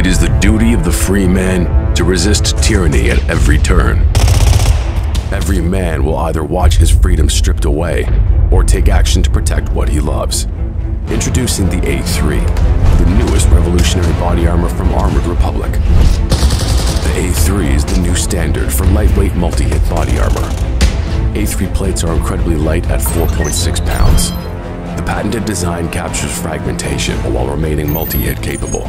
It is the duty of the free man to resist tyranny at every turn. Every man will either watch his freedom stripped away or take action to protect what he loves. Introducing the A3, the newest revolutionary body armor from Armored Republic. The A3 is the new standard for lightweight multi hit body armor. A3 plates are incredibly light at 4.6 pounds. The patented design captures fragmentation while remaining multi hit capable.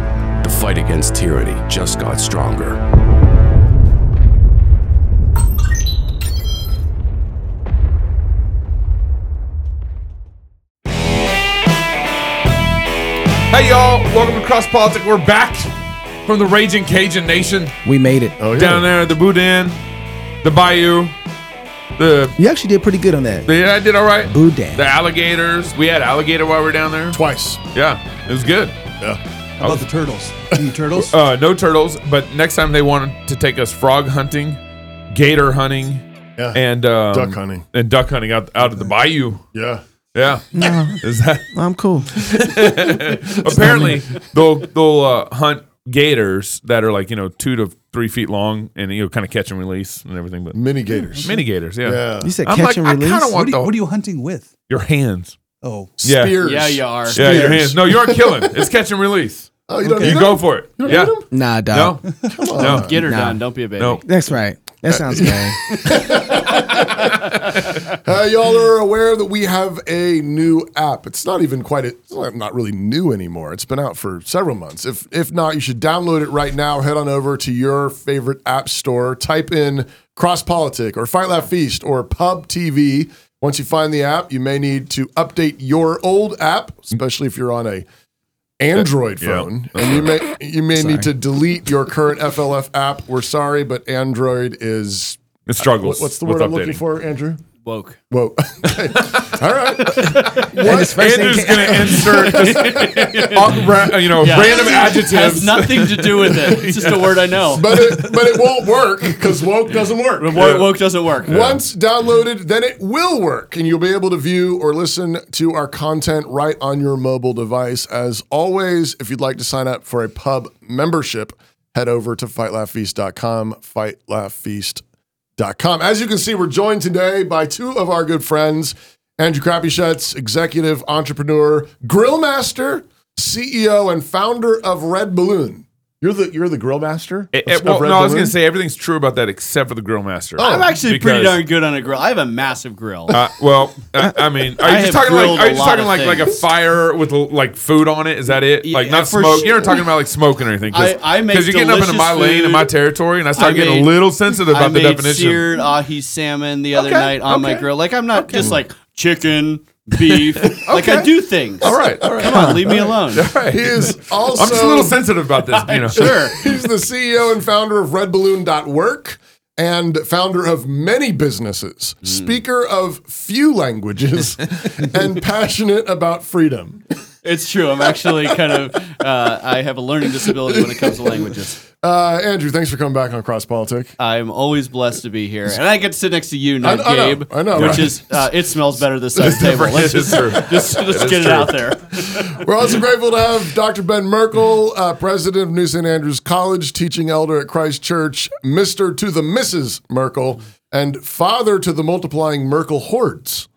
The fight against tyranny just got stronger. Hey y'all, welcome to Cross Politics. We're back from the Raging Cajun Nation We made it. Oh, yeah. down there, the Boudin, the Bayou, the You actually did pretty good on that. yeah, I did all right. Boudin. The alligators. We had alligator while we were down there. Twice. Yeah, it was good. Yeah. How about the turtles? Any turtles? Uh, no turtles, but next time they wanted to take us frog hunting, gator hunting, Yeah. and um, Duck hunting. and duck hunting out out of the bayou. Yeah. Yeah, No. is that I'm cool. apparently they'll they'll uh, hunt gators that are like you know two to three feet long and you know kind of catch and release and everything. But Mini gators. mini gators, yeah. Yeah. You said I'm catch like, and I release. kind of what, want are you, the, what are you hunting with? your hands. Oh, Yeah. Spears. Yeah, you are. Yeah, your hands. No, you aren't killing. It's catch and release. Oh, you don't Okay. You go for it. You don't yeah. need them? Nah, No. dog. No. Get her Nah. done. Don't be a baby. No. That's right. That sounds good. Uh, y'all are aware that we have a new app. It's not even quite, a, it's not not really new anymore. It's been out for several months. If if not, you should download it right now. Head on over to your favorite app store. Type in Cross Politic or Fight Laugh Feast or Pub TV. Once you find the app, you may need to update your old app, especially if you're on a Android phone, and you may you may need to delete your current FLF app. We're sorry, but Android is It struggles. what- what's the word I'm looking for, Andrew? Woke. Whoa. Okay. All right. And his first thing Andrew's gonna insert just, uh, ra- you know Yeah. random Has adjectives. nothing to do with it. It's just a word I know. But it, but it won't work because woke doesn't work. Woke, woke doesn't work. Once downloaded, then it will work, and you'll be able to view or listen to our content right on your mobile device. As always, if you'd like to sign up for a pub membership, head over to fightlaughfeast.com, fightlaughfeast.com. As you can see, we're joined today by two of our good friends, Andrew Crapuchettes, executive entrepreneur, grill master, CEO, and founder of Red Balloon. You're the you're the grill master. Eh, of- eh, well, Red no, I was gonna say everything's true about that except for the grill master. I'm actually pretty darn good on a grill. I have a massive grill. Uh, well, I, I mean, are I you just talking like are you just talking of like like a fire with like food on it? Is that it? Yeah, Like not for smoke. sure. You're not talking about like smoking or anything. I- I make because you're getting up into my delicious lane and my territory, and I start I getting made- a little sensitive I about the definition. I made definition. seared ahi salmon the other Okay, night on my grill. Like I'm not just like chicken, beef. Like I do things. All right, all right. Come on, leave me alone. He is also I'm just a little sensitive about this. You know, Sure. He's the CEO and founder of RedBalloon.work and founder of many businesses, Hmm. speaker of few languages, and passionate about freedom. It's true. I'm actually kind of. Uh, I have a learning disability when it comes to languages. Uh, Andrew, thanks for coming back on Cross Politic. I'm always blessed to be here, and I get to sit next to you, not I Gabe. I know, which right? is uh, it smells better this side of the table. Let's just just, just is get it true. out there. We're also grateful to have Dr. Ben Merkle, uh, president of New St. Andrews College, teaching elder at Christ Church, Mr. to the Mrs. Merkle, and father to the multiplying Merkle hordes.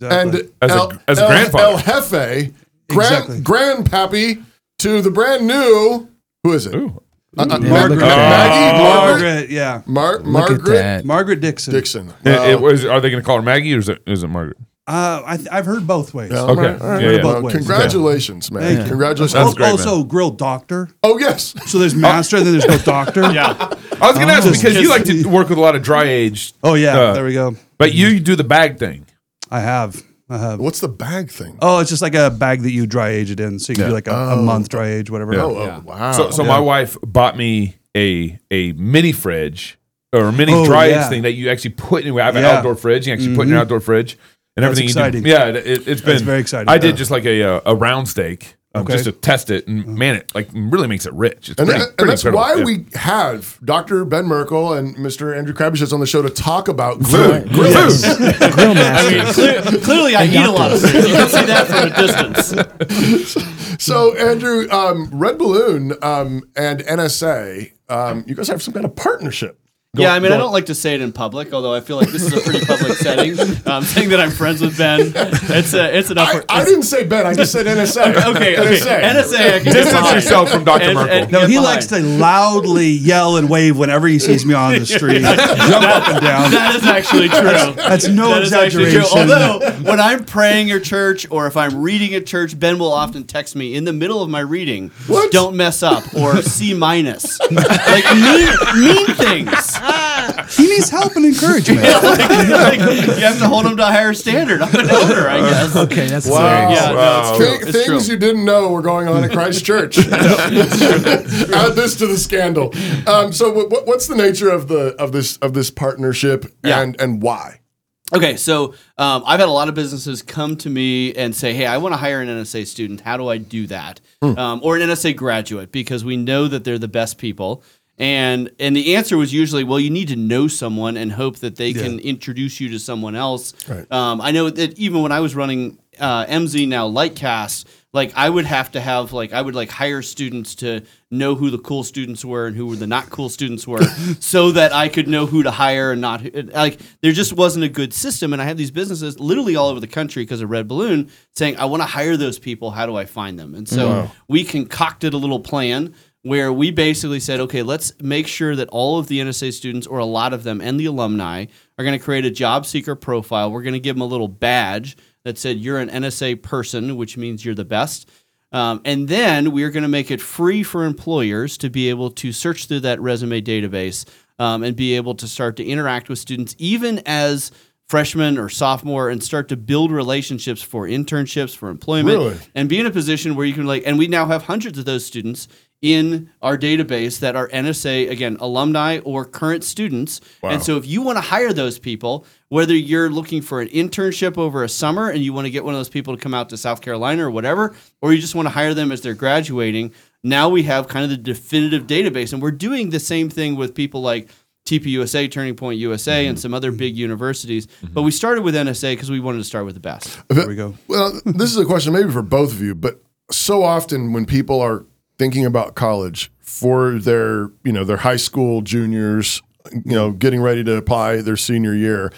exactly. And As a- El, as a grandfather. El Jefe, grand, Exactly. grandpappy to the brand new, who is it? Ooh. Uh, uh, Yeah, Mar- look Maggie, Margaret, Margaret, yeah. Mar- Look Margaret. Margaret Dixon. Dixon. It- it was, are they going to call her Maggie or is it, is it Margaret? Uh, I th- I've heard both ways. All Okay. right, all right. Yeah, yeah. Well, Both ways. congratulations, man. Thank. Congratulations. That's Al- great, also, grill doctor. Oh, yes. So there's master, and then there's no doctor. Yeah, I was going to ask just- because you like to work with a lot of dry aged. Oh yeah, Uh, there we go. But you do the bag thing. I have. What's the bag thing? Oh, it's just like a bag that you dry age it in, so you can do like a, a month dry age, whatever. Oh, oh, Yeah. wow. So, so my wife bought me a a mini fridge or a mini Oh, dry yeah. age thing that you actually put in. I have an Yeah. outdoor fridge. You actually put in your outdoor fridge and That's everything. exciting. You do. Yeah, it, it, it's been very exciting. I did just like a uh, a round steak. Um, Okay. Just to test it, and man, it like really makes it rich. It's And, pretty, and pretty that's incredible. why Yeah. we have Dr. Ben Merkle and Mr. Andrew Crapuchettes on the show to talk about food. Grill Yes. food. Grill master. Cle- clearly, I eat a lot of food. You can see that from a distance. So, Andrew, um, Red Balloon um, and NSA, um, you guys have some kind of partnership. Go- yeah, I mean, I don't like to say it in public, although I feel like this is a pretty public setting. Um, saying that I'm friends with Ben, it's a, it's an I, upward. I didn't say Ben. I just said NSA. okay, okay. NSA. NSA, I can get Distance yourself from Dr. And- Merkle. and No, he behind. likes to loudly yell and wave whenever he sees me on the street, jump up and down. That is actually true. That's no That is actually true. exaggeration. Although, when I'm praying at church or if I'm reading at church, Ben will often text me in the middle of my reading, What? don't mess up or C minus. like mean, mean things. He needs help and encouragement. Like, you have to hold him to a higher standard. I'm an elder, I guess. Okay, that's Wow. hilarious. Yeah, no, Wow. it's true. It's things true. you didn't know were going on at Christ Church. Add this to the scandal. Um, so, what, what- what's the nature of the of this of this partnership, Yeah. and and why? Okay, so um, I've had a lot of businesses come to me and say, "Hey, I want to hire an NSA student. How do I do that?" Um, or an NSA graduate because we know that they're the best people. And and the answer was usually, well, you need to know someone and hope that they can introduce you to someone else. Right. Um, I know that even when I was running uh, Emsi now Lightcast, like I would have to have like I would like hire students to know who the cool students were and who were the not cool students were, so that I could know who to hire and not like there just wasn't a good system. And I had these businesses literally all over the country because of Red Balloon saying I want to hire those people. How do I find them? And so we concocted a little plan where we basically said, okay, let's make sure that all of the NSA students, or a lot of them, and the alumni are going to create a job seeker profile. We're going to give them a little badge that said, you're an NSA person, which means you're the best. Um, and then we're going to make it free for employers to be able to search through that resume database um, and be able to start to interact with students, even as freshman or sophomore, and start to build relationships for internships, for employment, Really? and be in a position where you can like. And we now have hundreds of those students in our database that are NSA again alumni or current students. And so if you want to hire those people, whether you're looking for an internship over a summer and you want to get one of those people to come out to South Carolina or whatever, or you just want to hire them as they're graduating, now we have kind of the definitive database. And we're doing the same thing with people like TPUSA, Turning Point USA, and mm-hmm. some other big universities. Mm-hmm. But we started with NSA because we wanted to start with the best. There we go. Well, this is a question maybe for both of you, but so often when people are thinking about college for their, you know, their high school juniors, you know, getting ready to apply their senior year,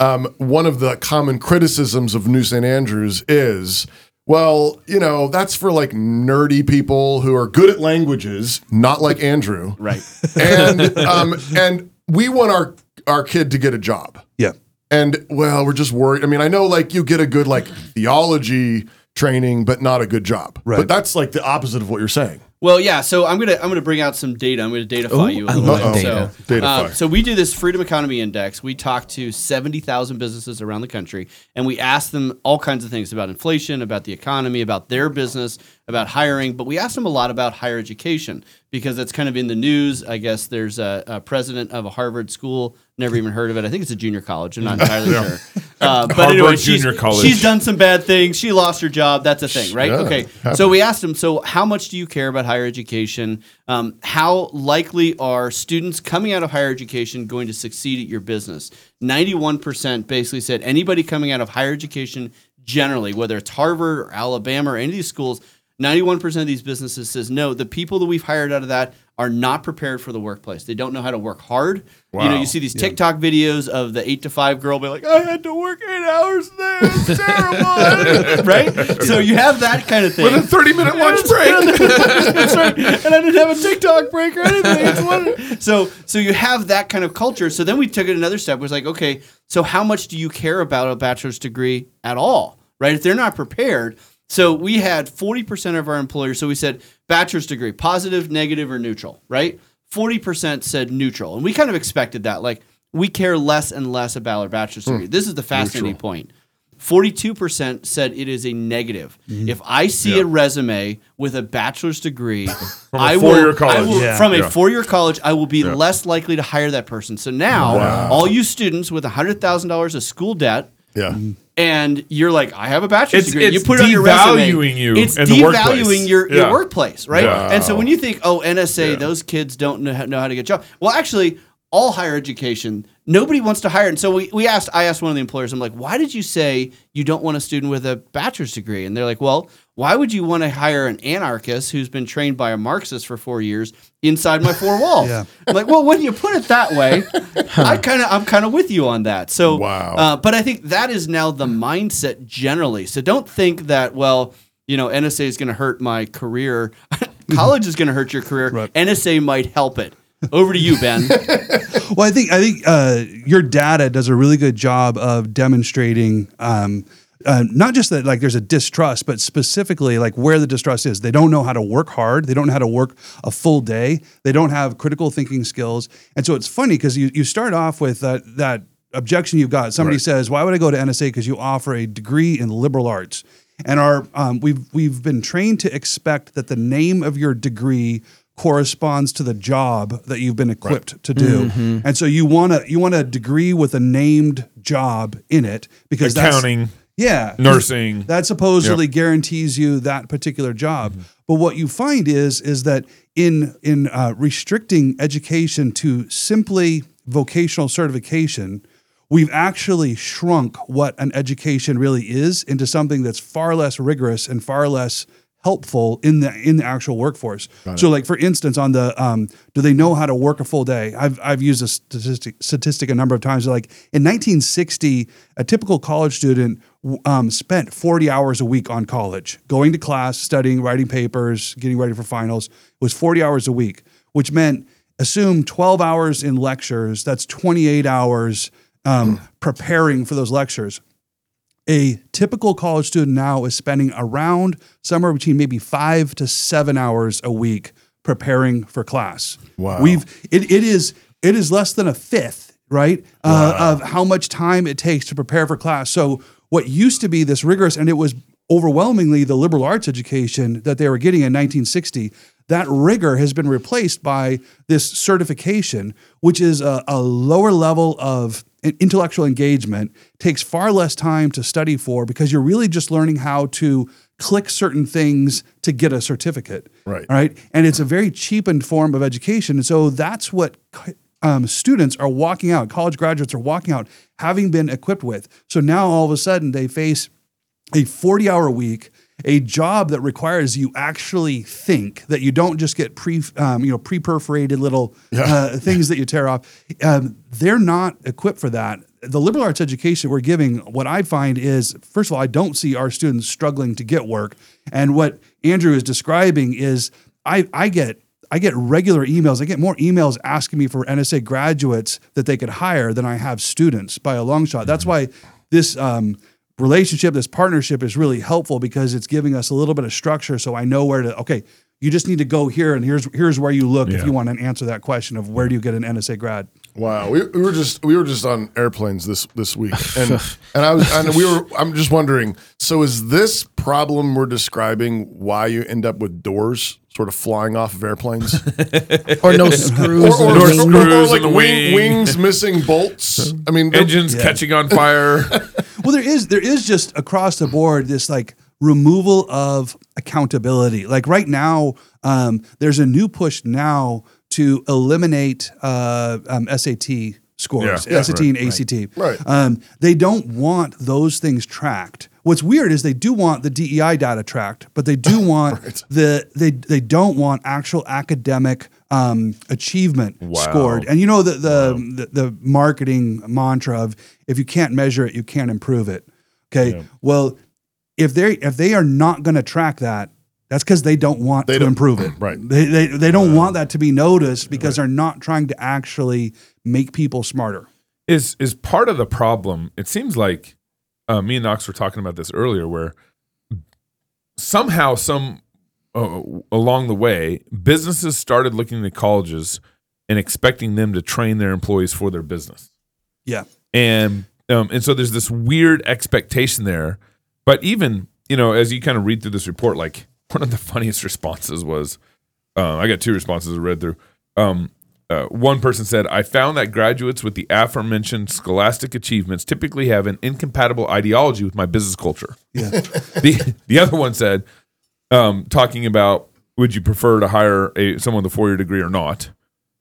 um, one of the common criticisms of New St. Andrews is, well, you know, that's for like nerdy people who are good at languages, not like Andrew, Right. and um, and we want our our kid to get a job. Yeah. And well, we're just worried. I mean, I know like you get a good like theology training, but not a good job. Right. But that's like the opposite of what you're saying. Well, yeah. So I'm gonna I'm gonna bring out some data. I'm gonna datafy Ooh, you. a I little love bit. data. So, Datafy. uh, so we do this Freedom Economy Index. We talk to seventy thousand businesses around the country, and we ask them all kinds of things about inflation, about the economy, about their business, about hiring. But we ask them a lot about higher education because that's kind of in the news. I guess there's a, a president of a Harvard school. Never even heard of it. I think it's a junior college. I'm not entirely sure. Uh, but Harvard anyway, she's, Junior College. she's done some bad things. She lost her job. That's a thing, right? Yeah, okay. happens. So we asked him, so how much do you care about higher education? Um, how likely are students coming out of higher education going to succeed at your business? 91% basically said anybody coming out of higher education generally, whether it's Harvard or Alabama or any of these schools, 91% of these businesses says no. The people that we've hired out of that are not prepared for the workplace. They don't know how to work hard. You know, you see these TikTok videos of the eight to five girl be like, I had to work eight hours there. It's terrible. right? So you have that kind of thing. With a 30 minute lunch break. That's right. And I didn't have a TikTok break or anything. So so you have that kind of culture. So then we took it another step. It was like, okay, so how much do you care about a bachelor's degree at all? Right? If they're not prepared. So we had 40% of our employers. So we said bachelor's degree, positive, negative, or neutral, right? 40% said neutral. And we kind of expected that. Like we care less and less about our bachelor's degree. This is the fascinating point. Forty-two percent said it is a negative. Mm-hmm. If I see a resume with a bachelor's degree, I four-year will, I college. will- Yeah. from a Yeah. four-year college, I will be less likely to hire that person. So now, all you students with hundred thousand dollars of school debt Yeah. And you're like, I have a bachelor's It's- degree. it's you put it on your resume. devaluing you It's in the workplace. devaluing your, Yeah. your workplace, right? Yeah. And so when you think, oh, NSA, those kids don't know how, know how to get jobs. Well, actually, all higher education, nobody wants to hire. And so we, we asked, I asked one of the employers, I'm like, why did you say you don't want a student with a bachelor's degree? And they're like, well, why would you want to hire an anarchist who's been trained by a Marxist for four years inside my four walls? Yeah. I'm like, well, when you put it that way, I kind of, I'm kind of with you on that. So, Wow. uh, but I think that is now the mindset generally. So don't think that, well, you know, NSA is going to hurt my career. College is going to hurt your career. NSA might help it. Over to you, Ben. Well, I think I think uh, your data does a really good job of demonstrating um, uh, not just that like there's a distrust, but specifically like where the distrust is. They don't know how to work hard. They don't know how to work a full day. They don't have critical thinking skills. And so it's funny because you you start off with that that objection you've got. Somebody says, "Why would I go to NSA? Because you offer a degree in liberal arts." And our um, we've we've been trained to expect that the name of your degree corresponds to the job that you've been equipped to do. And so you want to you want a degree with a named job in it because that's- Accounting, yeah, nursing. that supposedly guarantees you that particular job. But what you find is is that in in uh, restricting education to simply vocational certification, we've actually shrunk what an education really is into something that's far less rigorous and far less helpful in the in the actual workforce. So, like for instance, on the um, do they know how to work a full day? I've I've used a statistic statistic a number of times. Like in 1960, a typical college student um, spent 40 hours a week on college, going to class, studying, writing papers, getting ready for finals. It was 40 hours a week, which meant assume 12 hours in lectures. That's 28 hours um, preparing for those lectures a typical college student now is spending around somewhere between maybe five to seven hours a week preparing for class. Wow. We've it, it is it is less than a fifth, right, uh, of how much time it takes to prepare for class. So what used to be this rigorous, and it was overwhelmingly the liberal arts education that they were getting in 1960. That rigor has been replaced by this certification, which is a, a lower level of intellectual engagement, takes far less time to study for because you're really just learning how to click certain things to get a certificate. Right. Right. And it's a very cheapened form of education. And so that's what um, students are walking out, college graduates are walking out having been equipped with. So now all of a sudden they face a 40 hour week, a job that requires you actually think that you don't just get pre, um, you know, pre-perforated little uh, things that you tear off. Um, they're not equipped for that. The liberal arts education we're giving, what I find is, first of all, I don't see our students struggling to get work. And what Andrew is describing is, I, I get I get regular emails. I get more emails asking me for NSA graduates that they could hire than I have students by a long shot. That's why this um, relationship, this partnership is really helpful because it's giving us a little bit of structure. So I know where to. Okay, you just need to go here, and here's here's where you look if you want to answer that question of where do you get an NSA grad. Wow, we, we were just we were just on airplanes this this week, and and I was and we were. I'm just wondering. So is this problem we're describing why you end up with doors sort of flying off of airplanes, or no screws. or, in the or, screws or in like the wing, wing. wings missing bolts? I mean, they're- Engines catching on fire. Well, there is there is just across the board this like removal of accountability. Like right now, um, there's a new push now to eliminate uh, um, SAT scores, Yeah, yeah, SAT and ACT. Right. Um, they don't want those things tracked. What's weird is they do want the DEI data tracked, but they do want the they they don't want actual academic um, achievement Wow. scored. And you know the the, the the marketing mantra of if you can't measure it, you can't improve it. Okay. Well, if they if they are not going to track that, that's because they don't want They to don't- improve it. Right. They they, they don't want that to be noticed because they're not trying to actually make people smarter. is is part of the problem. It seems like uh, me and Knox were talking about this earlier, where somehow, some uh, along the way, businesses started looking at colleges and expecting them to train their employees for their business, Yeah. And Um, and so there's this weird expectation there. But even, you know, as you kind of read through this report, like one of the funniest responses was uh, I got two responses I read through. Um, uh, one person said, I found that graduates with the aforementioned scholastic achievements typically have an incompatible ideology with my business culture. Yeah. the, the other one said, um, talking about would you prefer to hire a someone with a four year degree or not?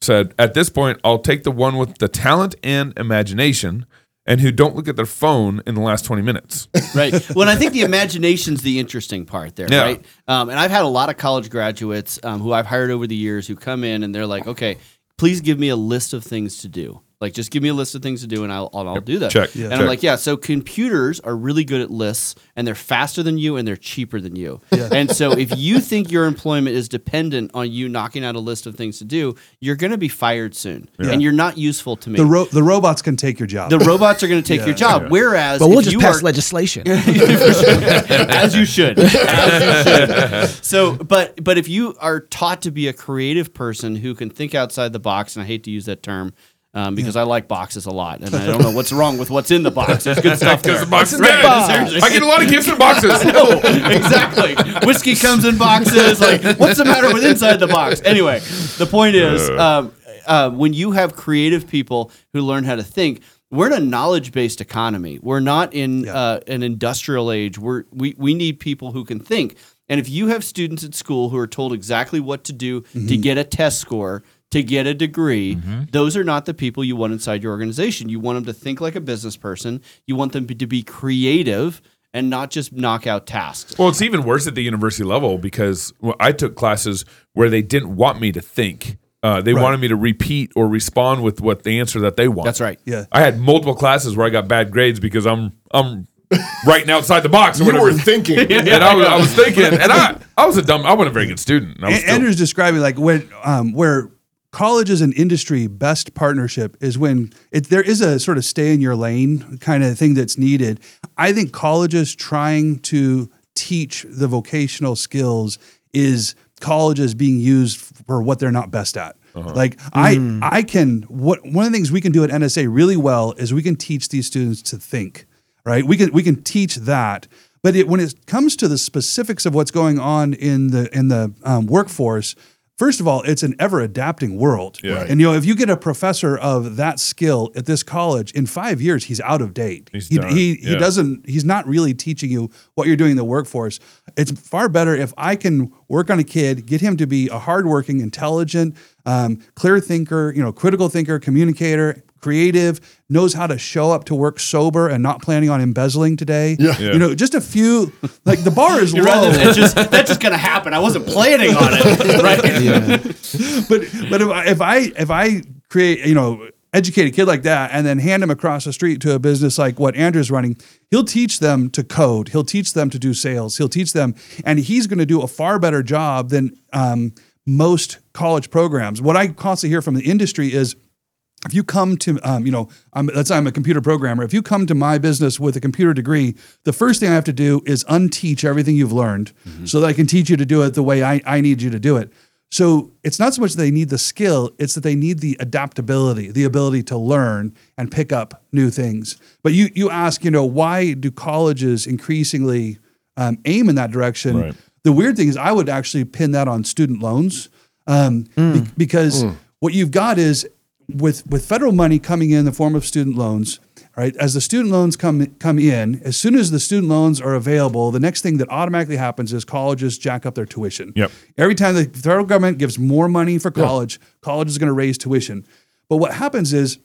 Said, at this point, I'll take the one with the talent and imagination and who don't look at their phone in the last 20 minutes. right. Well, I think the imagination's the interesting part there, Yeah. right? Um, and I've had a lot of college graduates um, who I've hired over the years who come in and they're like, okay, please give me a list of things to do. Like, just give me a list of things to do, and I'll I'll, I'll do that. check. And Yeah. I'm like, yeah. So computers are really good at lists, and they're faster than you, and they're cheaper than you. And so if you think your employment is dependent on you knocking out a list of things to do, you're going to be fired soon, and you're not useful to me. The ro- the robots can take your job. the robots are going to take your job. Whereas, But we'll just you pass are, legislation. as you should. As you should. So, but but if you are taught to be a creative person who can think outside the box, and I hate to use that term. Um, because I like boxes a lot, and I don't know what's wrong with what's in the box. There's good stuff there. Because the box is Right, dead. seriously. I get a lot of gifts in boxes. No, exactly. Whiskey comes in boxes. Like, what's the matter with inside the box? Anyway, the point is, um, uh, when you have creative people who learn how to think, we're in a knowledge-based economy. We're not in uh, an industrial age. We're we we need people who can think. And if you have students at school who are told exactly what to do to get a test score, to get a degree, those are not the people you want inside your organization. You want them to think like a business person. You want them to be creative and not just knock out tasks. Well, it's even worse at the university level because well, I took classes where they didn't want me to think. Uh, they wanted me to repeat or respond with what the answer that they want. That's right. Yeah. I had multiple classes where I got bad grades because I'm I'm writing outside the box or You whatever. were thinking. and I was, I was thinking, and I I was a dumb. I wasn't a very good student. and I was A- still- Andrew's describing like when um, where colleges and industry best partnership is when it, there is a sort of stay in your lane kind of thing that's needed. I think colleges trying to teach the vocational skills is colleges being used for what they're not best at. Like I I can what one of the things we can do at NSA really well is we can teach these students to think right? We can we can teach that, but it, when it comes to the specifics of what's going on in the in the um, workforce, first of all, it's an ever adapting world. Yeah. And you know, if you get a professor of that skill at this college, in five years he's out of date. He's he, done. he, he Yeah. doesn't. He's not really teaching you what you're doing in the workforce. It's far better if I can work on a kid, get him to be a hardworking, intelligent, um, clear thinker, you know, critical thinker, communicator, creative, knows how to show up to work sober and not planning on embezzling today. Yeah. Yeah. You know, just a few. Like the bar is low. rather that's just that's just gonna happen. I wasn't planning on it, right? but but if I, if I if I create you know educate a kid like that and then hand him across the street to a business like what Andrew's running, he'll teach them to code. He'll teach them to do sales. He'll teach them, and he's going to do a far better job than um, most college programs. What I constantly hear from the industry is. If you come to, um, you know, I'm, let's say I'm a computer programmer. If you come to my business with a computer degree, the first thing I have to do is unteach everything you've learned so that I can teach you to do it the way I, I need you to do it. So it's not so much that they need the skill, it's that they need the adaptability, the ability to learn and pick up new things. But you you ask, you know, why do colleges increasingly um, aim in that direction? Right. The weird thing is, I would actually pin that on student loans um, be- because what you've got is with with federal money coming in the form of student loans. Right, as the student loans come come in, as soon as the student loans are available, the next thing that automatically happens is colleges jack up their tuition. Yep. Every time the federal government gives more money for college, college is going to raise tuition. But what happens is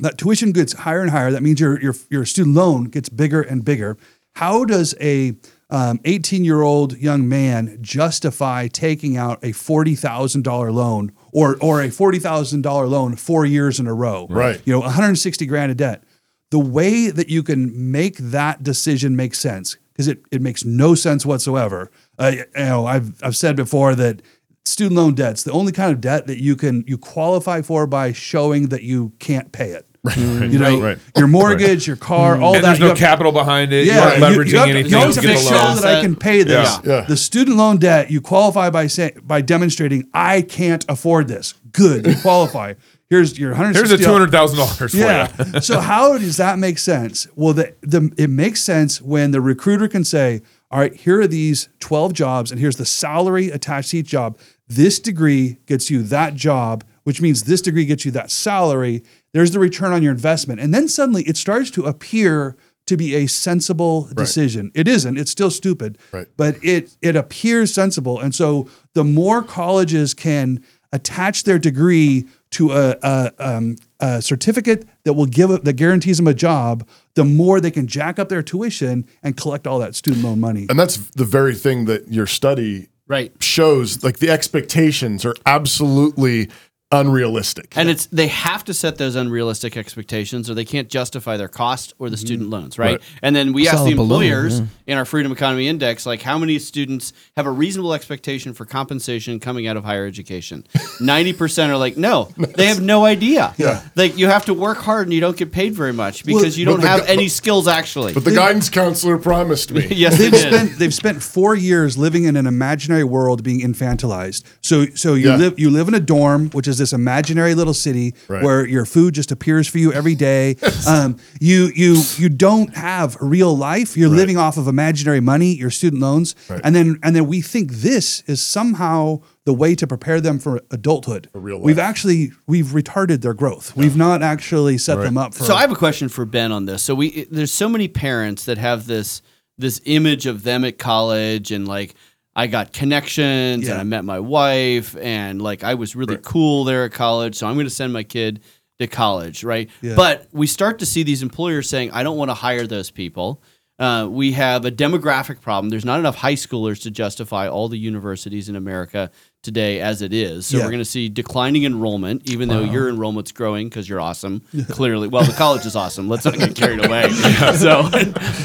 that tuition gets higher and higher. That means your your your student loan gets bigger and bigger. How does a 18 year old young man justify taking out a forty thousand dollar loan or or a forty thousand dollar loan four years in a row? Right. You know, 160 grand of debt. The way that you can make that decision make sense because it, it makes no sense whatsoever. Uh, you know, I've I've said before that student loan debt's the only kind of debt that you can you qualify for by showing that you can't pay it. Mm. You know, Right. your mortgage, your car, mm. all and that. there's no have- capital behind it. yeah, you aren't leveraging you have anything You always to have get to show loan. that I can pay this. Yeah. Yeah. The student loan debt, you qualify by saying by demonstrating I can't afford this. Good, you qualify. Here's your hundred. Here's a two hundred thousand dollars Yeah. you. so how does that make sense? Well, the, the it makes sense when the recruiter can say, "All right, here are these twelve jobs, and here's the salary attached to each job. This degree gets you that job, which means this degree gets you that salary. There's the return on your investment, and then suddenly it starts to appear." To be a sensible decision, it isn't. It's still stupid, Right. but it it appears sensible. And so, the more colleges can attach their degree to a, a, um, a certificate that will give it that guarantees them a job, the more they can jack up their tuition and collect all that student loan money. And that's the very thing that your study Right. shows. Like the expectations are absolutely unrealistic. And it's they have to set those unrealistic expectations, or they can't justify their cost or the mm-hmm. student loans, right? And then we ask the Solid balloon, employers in our Freedom Economy Index, like how many students have a reasonable expectation for compensation coming out of higher education? Ninety percent are like, no, they have no idea. Yeah. like you have to work hard and you don't get paid very much because you don't have gu- any skills actually. but the guidance counselor promised me. yes, they They've did. spent they've spent four years living in an imaginary world being infantilized. So so you Yeah. live you live in a dorm, which is this imaginary little city Right. where your food just appears for you every day. um, you you you don't have real life. You're living off of imaginary money, your student loans, Right. and then and then we think this is somehow the way to prepare them for adulthood. real life. We've actually we've retarded their growth. We've not actually set them up for. So I have a question for Ben on this. So we there's so many parents that have this this image of them at college and like I got connections Yeah. and I met my wife and like I was really cool there at college, so I'm going to send my kid to college, right? Yeah. But we start to see these employers saying, "I don't want to hire those people." Uh, we have a demographic problem. There's not enough high schoolers to justify all the universities in America today as it is. So Yeah. we're going to see declining enrollment, even though your enrollment's growing because you're awesome. Clearly, well, the college is awesome. Let's not get carried away. so,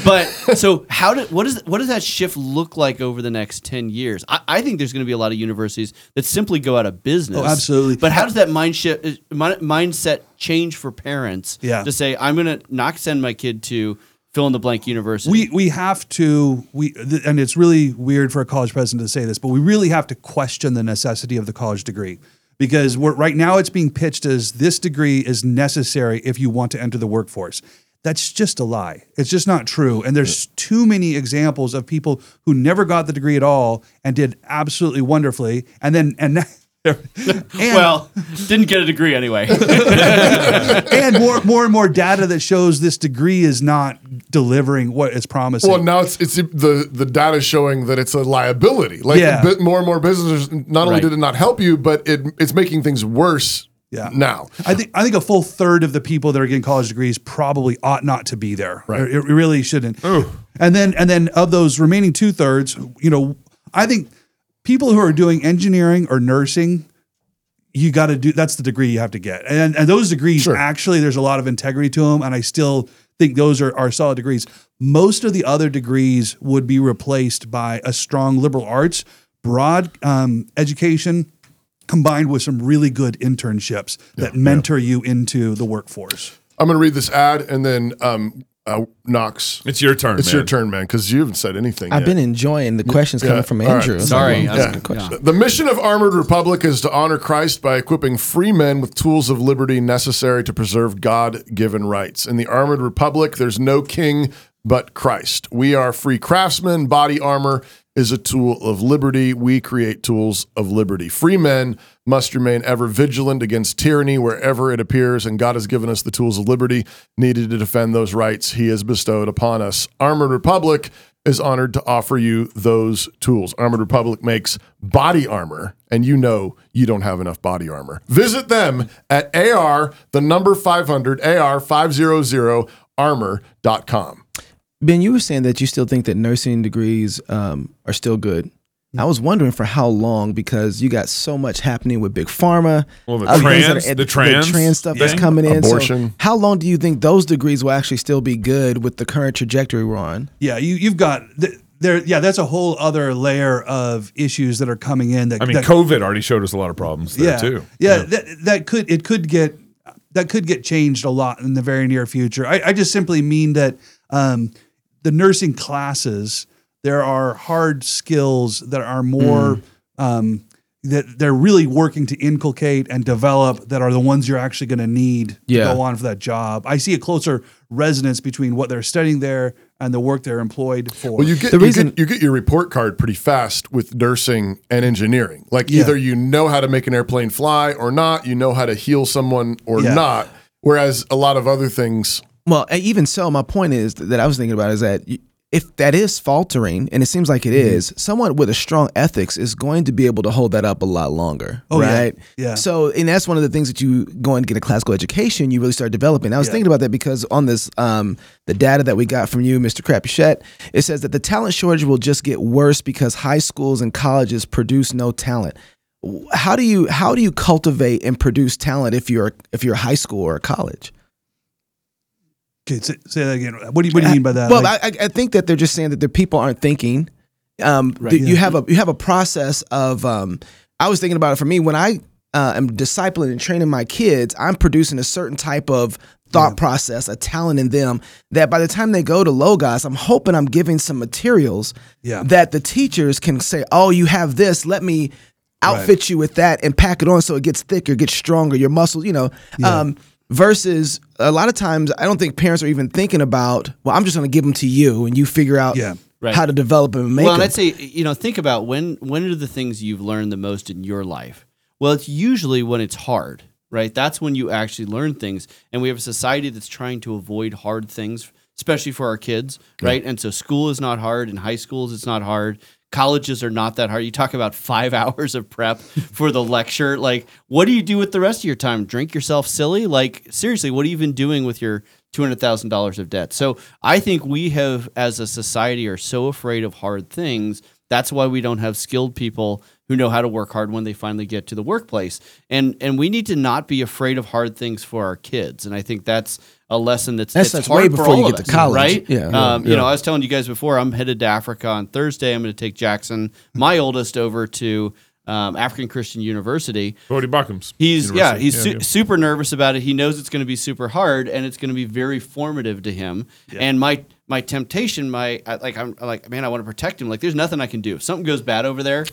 but so how did what is what does that shift look like over the next ten years? I, I think there's going to be a lot of universities that simply go out of business. Oh, absolutely. But how does that mind shift, mi- mindset change for parents? Yeah. To say I'm going to not send my kid to fill in the blank university. we we have to we th- and it's really weird for a college president to say this, but we really have to question the necessity of the college degree because we're, right now it's being pitched as this degree is necessary if you want to enter the workforce. That's just a lie. It's just not true. And there's too many examples of people who never got the degree at all and did absolutely wonderfully, and then and. And well, didn't get a degree anyway. and more, more and more data that shows this degree is not delivering what it's promising. Well, now it's it's the the data showing that it's a liability. Like Yeah. bit more and more businesses. Not only Right. did it not help you, but it it's making things worse. Yeah. Now. I think I think a full third of the people that are getting college degrees probably ought not to be there. Right. It, it really shouldn't. And then and then of those remaining two thirds, you know, I think people who are doing engineering or nursing, you got to do that's the degree you have to get. And and those degrees Sure. actually there's a lot of integrity to them, and I still think those are, are solid degrees. Most of the other degrees would be replaced by a strong liberal arts, broad um, education combined with some really good internships that mentor you into the workforce. I'm going to read this ad and then um, uh, Knox. It's your turn. It's man. your turn, man, because you haven't said anything. I've yet. been enjoying the questions Yeah. coming from All right. Andrew. Sorry, That's I a good was- question. The mission of Armored Republic is to honor Christ by equipping free men with tools of liberty necessary to preserve God given rights. In the Armored Republic, there's no king but Christ. We are free craftsmen. Body armor is a tool of liberty. We create tools of liberty. Free men must remain ever vigilant against tyranny wherever it appears, and God has given us the tools of liberty needed to defend those rights He has bestowed upon us. Armored Republic is honored to offer you those tools. Armored Republic makes body armor, and you know you don't have enough body armor. Visit them at AR, the number 500, AR 500 armor.com. Ben, you were saying that you still think that nursing degrees um, are still good. I was wondering for how long because you got so much happening with big pharma. Well, the other things that trans- the trans stuff that's coming in. So how long do you think those degrees will actually still be good with the current trajectory we're on? Yeah, you you've got th- there. Yeah, that's a whole other layer of issues that are coming in. That I mean, that, COVID already showed us a lot of problems there yeah, too. Yeah, That, that could it could get that could get changed a lot in the very near future. I, I just simply mean that um, the nursing classes there are hard skills that are more Mm. um, that they're really working to inculcate and develop that are the ones you're actually going to need Yeah. to go on for that job. I see a closer resonance between what they're studying there and the work they're employed for. Well, you get, The you reason- get you get your report card pretty fast with nursing and engineering. Like Yeah. either you know how to make an airplane fly or not, you know how to heal someone or Yeah. not. Whereas a lot of other things, Well, even so, my point is that I was thinking about is that if that is faltering, and it seems like it Mm-hmm. is, someone with a strong ethics is going to be able to hold that up a lot longer, Oh, right? Yeah. So, and that's one of the things that you go and get a classical education, you really start developing. I was Yeah. thinking about that because on this, um, the data that we got from you, Mr. Crapuchettes, it says that the talent shortage will just get worse because high schools and colleges produce no talent. How do you how do you cultivate and produce talent if you're if you're a high school or a college? Okay, say, say that again. What do you, what do you mean by that? Well, Like- I, I think that they're just saying that the people aren't thinking. Um, Right. th- You have a you have a process of. Um, I was thinking about it for me when I uh, am discipling and training my kids. I'm producing a certain type of thought process, a talent in them that by the time they go to Logos, I'm hoping I'm giving some materials Yeah. that the teachers can say, "Oh, you have this. Let me." Outfit you with that and pack it on so it gets thicker, gets stronger, your muscles, you know. Um, versus a lot of times, I don't think parents are even thinking about, well, I'm just going to give them to you and you figure out Yeah. Right. how to develop them and make well, and them. I'd say you know think about when when are the things you've learned the most in your life? Well, it's usually when it's hard, right? That's when you actually learn things, and we have a society that's trying to avoid hard things, especially for our kids, right? And so school is not hard, in high schools it's not hard. Colleges are not that hard. You talk about five hours of prep for the lecture. Like, what do you do with the rest of your time? Drink yourself silly? Like, seriously, what are you even doing with your two hundred thousand dollars of debt? So I think we have, as a society, are so afraid of hard things. That's why we don't have skilled people who know how to work hard when they finally get to the workplace. And and we need to not be afraid of hard things for our kids. And I think that's a lesson that's That's- it's that's way hard for before you all get of to us, college. right? Yeah. Um, You know, I was telling you guys before, I'm headed to Africa on Thursday. I'm going to take Jackson, my oldest, over to um, African Christian University. Voddie Baucham's. He's yeah, University. he's su- yeah. super nervous about it. He knows it's going to be super hard, and it's going to be very formative to him. And my my temptation, my I, like I'm like man, I want to protect him. Like there's nothing I can do. If something goes bad over there,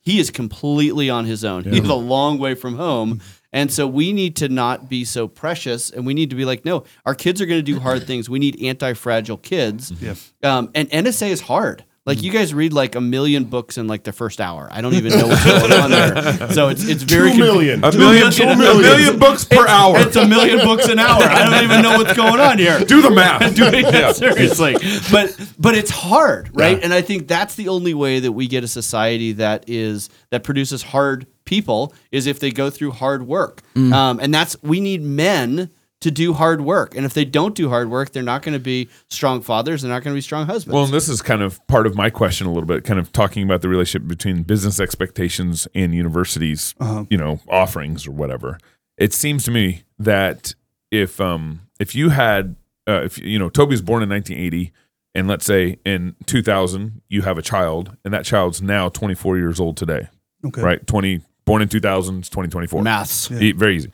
he is completely on his own. He's a long way from home. And so we need to not be so precious and we need to be like, no, our kids are going to do hard things. We need anti fragile kids. Yeah. Um, and NSA is hard. Like you guys read like a million books in like the first hour. I don't even know what's going on there. So it's it's very Two million. A Two million, million. a million books per hour. It's a million books an hour. I don't even know what's going on here. Do the math. Yeah, seriously. But but it's hard, right? And I think that's the only way that we get a society that is that produces hard people is if they go through hard work. Um, and that's we need men to do hard work. And if they don't do hard work, they're not going to be strong fathers. They're not going to be strong husbands. Well, and this is kind of part of my question a little bit, kind of talking about the relationship between business expectations and universities, you know, offerings or whatever. It seems to me that if um if you had uh, if you know Toby was born in 1980 and let's say in 2000 you have a child and that child's now 24 years old today, okay. right? 20 born in 2000 is 2024. Maths. E- very easy.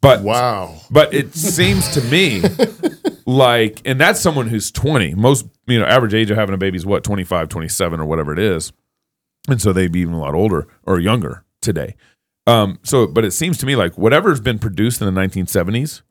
But wow. but it seems to me like, and that's someone who's 20. Most, you know, average age of having a baby is what, 25, 27 or whatever it is. And so they'd be even a lot older or younger today. Um, so, but it seems to me like whatever's been produced in the 1970s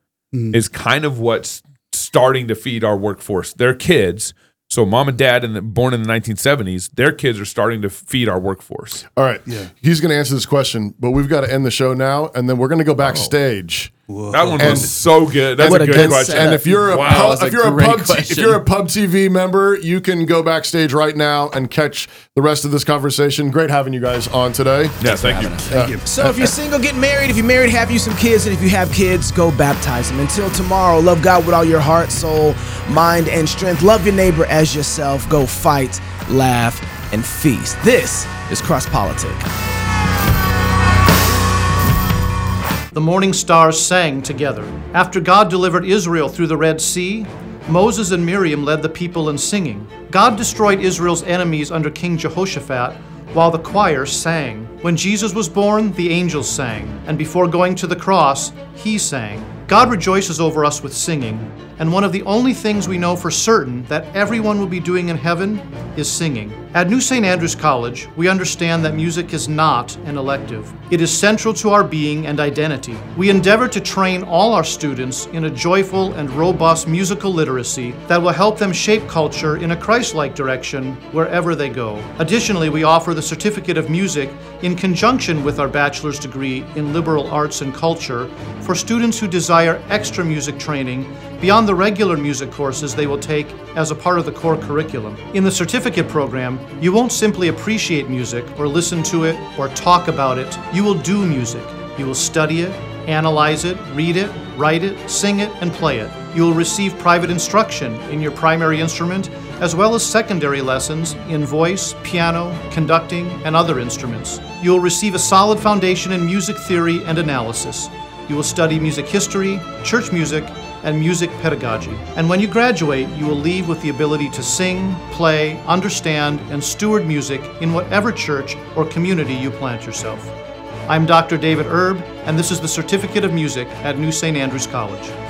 is kind of what's starting to feed our workforce. Their kids. So mom and dad and the, born in the 1970s, their kids are starting to feed our workforce. All right. Yeah. He's going to answer this question, but we've got to end the show now, and then we're going to go backstage. Oh. That one And- was so good. That's What a a good, good question. And if you're a Wow, pub, if you're a great pub t- if you're a pub TV member, you can go backstage right now and catch the rest of this conversation. Great having you guys on today. yeah, thank you. Thank you. So if you're single, get married. If you're married, have you some kids. And if you have kids, go baptize them. Until tomorrow, love God with all your heart, soul, mind, and strength. Love your neighbor as yourself. Go fight, laugh, and feast. This is Cross Politic. The morning stars sang together. After God delivered Israel through the Red Sea, Moses and Miriam led the people in singing. God destroyed Israel's enemies under King Jehoshaphat, while the choir sang. When Jesus was born, the angels sang, and before going to the cross, he sang. God rejoices over us with singing, and one of the only things we know for certain that everyone will be doing in heaven is singing. At New St. Andrews College, we understand that music is not an elective. It is central to our being and identity. We endeavor to train all our students in a joyful and robust musical literacy that will help them shape culture in a Christ like direction wherever they go. Additionally, we offer the Certificate of Music in conjunction with our bachelor's degree in liberal arts and culture for students who desire extra music training beyond the regular music courses they will take as a part of the core curriculum. In the certificate program, you won't simply appreciate music or listen to it or talk about it, you will do music. You will study it, analyze it, read it, write it, sing it, and play it. You will receive private instruction in your primary instrument as well as secondary lessons in voice, piano, conducting, and other instruments. You will receive a solid foundation in music theory and analysis. You will study music history, church music, and music pedagogy. And when you graduate, you will leave with the ability to sing, play, understand, and steward music in whatever church or community you plant yourself. I'm Dr. David Erb, and this is the Certificate of Music at New St. Andrews College.